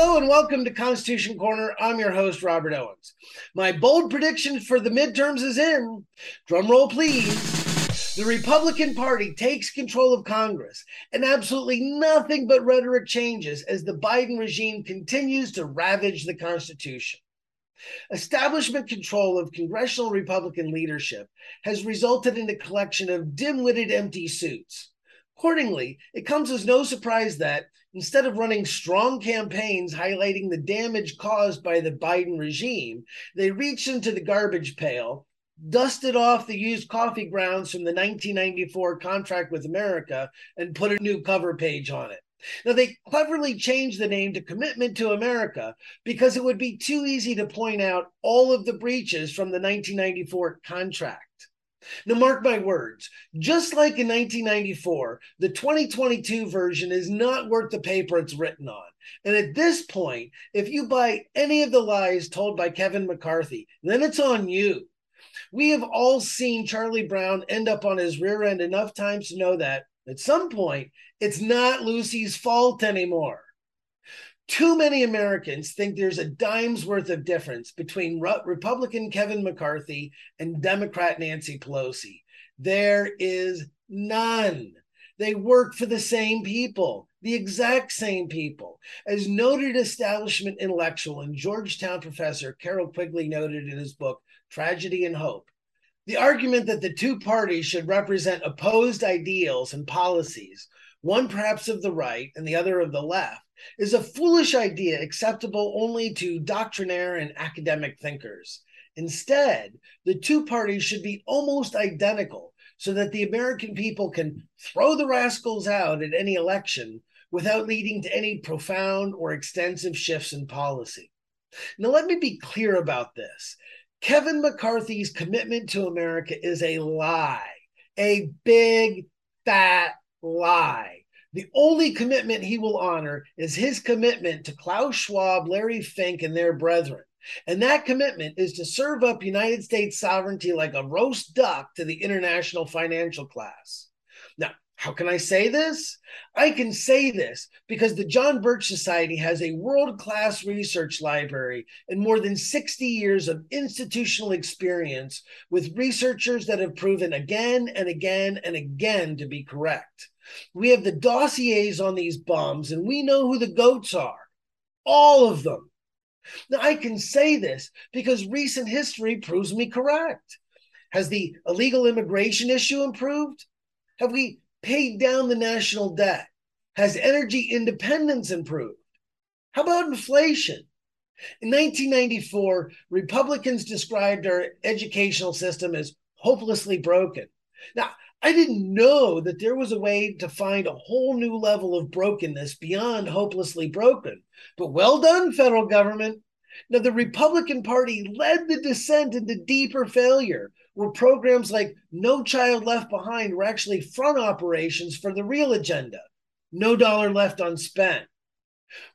Hello and welcome to Constitution Corner. I'm your host, Robert Owens. My bold prediction for the midterms is in. Drum roll, please. The Republican Party takes control of Congress, and absolutely nothing but rhetoric changes as the Biden regime continues to ravage the Constitution. Establishment control of congressional Republican leadership has resulted in a collection of dim witted empty suits. Accordingly, it comes as no surprise that instead of running strong campaigns highlighting the damage caused by the Biden regime, they reached into the garbage pail, dusted off the used coffee grounds from the 1994 contract with America, and put a new cover page on it. Now, they cleverly changed the name to Commitment to America because it would be too easy to point out all of the breaches from the 1994 contract. Now, mark my words, just like in 1994, the 2022 version is not worth the paper it's written on. And at this point, if you buy any of the lies told by Kevin McCarthy, then it's on you. We have all seen Charlie Brown end up on his rear end enough times to know that at some point, it's not Lucy's fault anymore. Too many Americans think there's a dime's worth of difference between Republican Kevin McCarthy and Democrat Nancy Pelosi. There is none. They work for the same people, the exact same people. As noted establishment intellectual and Georgetown professor Carroll Quigley noted in his book, Tragedy and Hope, the argument that the two parties should represent opposed ideals and policies, one perhaps of the right and the other of the left, is a foolish idea acceptable only to doctrinaire and academic thinkers. Instead, the two parties should be almost identical so that the American people can throw the rascals out at any election without leading to any profound or extensive shifts in policy. Now, let me be clear about this. Kevin McCarthy's commitment to America is a lie, a big, fat lie. The only commitment he will honor is his commitment to Klaus Schwab, Larry Fink, and their brethren. And that commitment is to serve up United States sovereignty like a roast duck to the international financial class. Now, how can I say this? I can say this because the John Birch Society has a world class research library and more than 60 years of institutional experience with researchers that have proven again and again and again to be correct. We have the dossiers on these bums, and we know who the goats are. All of them. Now, I can say this because recent history proves me correct. Has the illegal immigration issue improved? Have we paid down the national debt? Has energy independence improved? How about inflation? In 1994, Republicans described our educational system as hopelessly broken. Now, I didn't know that there was a way to find a whole new level of brokenness beyond hopelessly broken. But well done, federal government. Now, the Republican Party led the descent into deeper failure, where programs like No Child Left Behind were actually front operations for the real agenda. No dollar left unspent.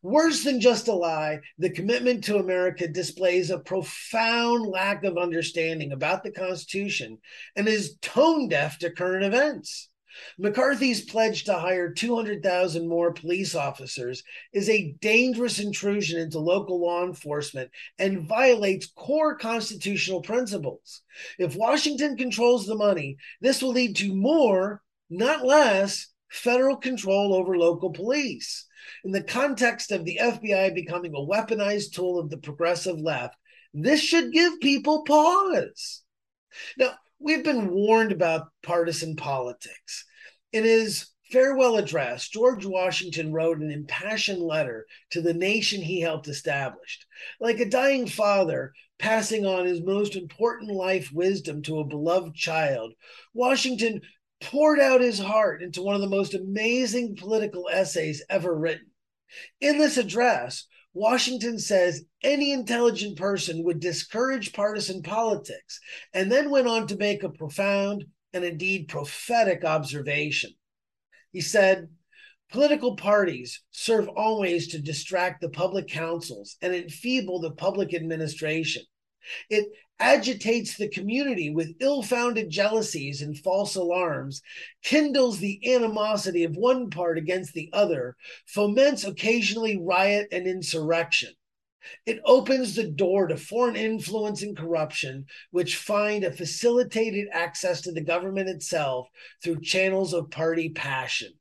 Worse than just a lie, the commitment to America displays a profound lack of understanding about the Constitution and is tone deaf to current events. McCarthy's pledge to hire 200,000 more police officers is a dangerous intrusion into local law enforcement and violates core constitutional principles. If Washington controls the money, this will lead to more, not less, federal control over local police in the context of the FBI becoming a weaponized tool of the progressive left, this should give people pause. Now, we've been warned about partisan politics. In his farewell address, George Washington wrote an impassioned letter to the nation he helped establish. Like a dying father passing on his most important life wisdom to a beloved child, Washington poured out his heart into one of the most amazing political essays ever written. In this address, Washington says any intelligent person would discourage partisan politics, and then went on to make a profound and indeed prophetic observation. He said, Political parties serve always to distract the public councils and enfeeble the public administration. It agitates the community with ill founded jealousies and false alarms, kindles the animosity of one part against the other, foments occasionally riot and insurrection. It opens the door to foreign influence and corruption, which find a facilitated access to the government itself through channels of party passion.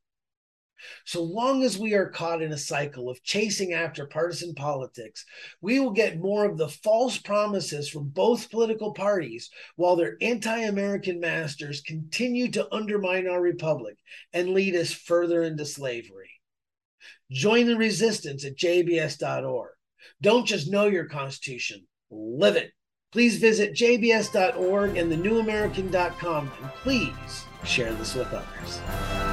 So long as we are caught in a cycle of chasing after partisan politics, we will get more of the false promises from both political parties while their anti American masters continue to undermine our republic and lead us further into slavery. Join the resistance at jbs.org. Don't just know your Constitution, live it. Please visit jbs.org and thenewamerican.com and please share this with others.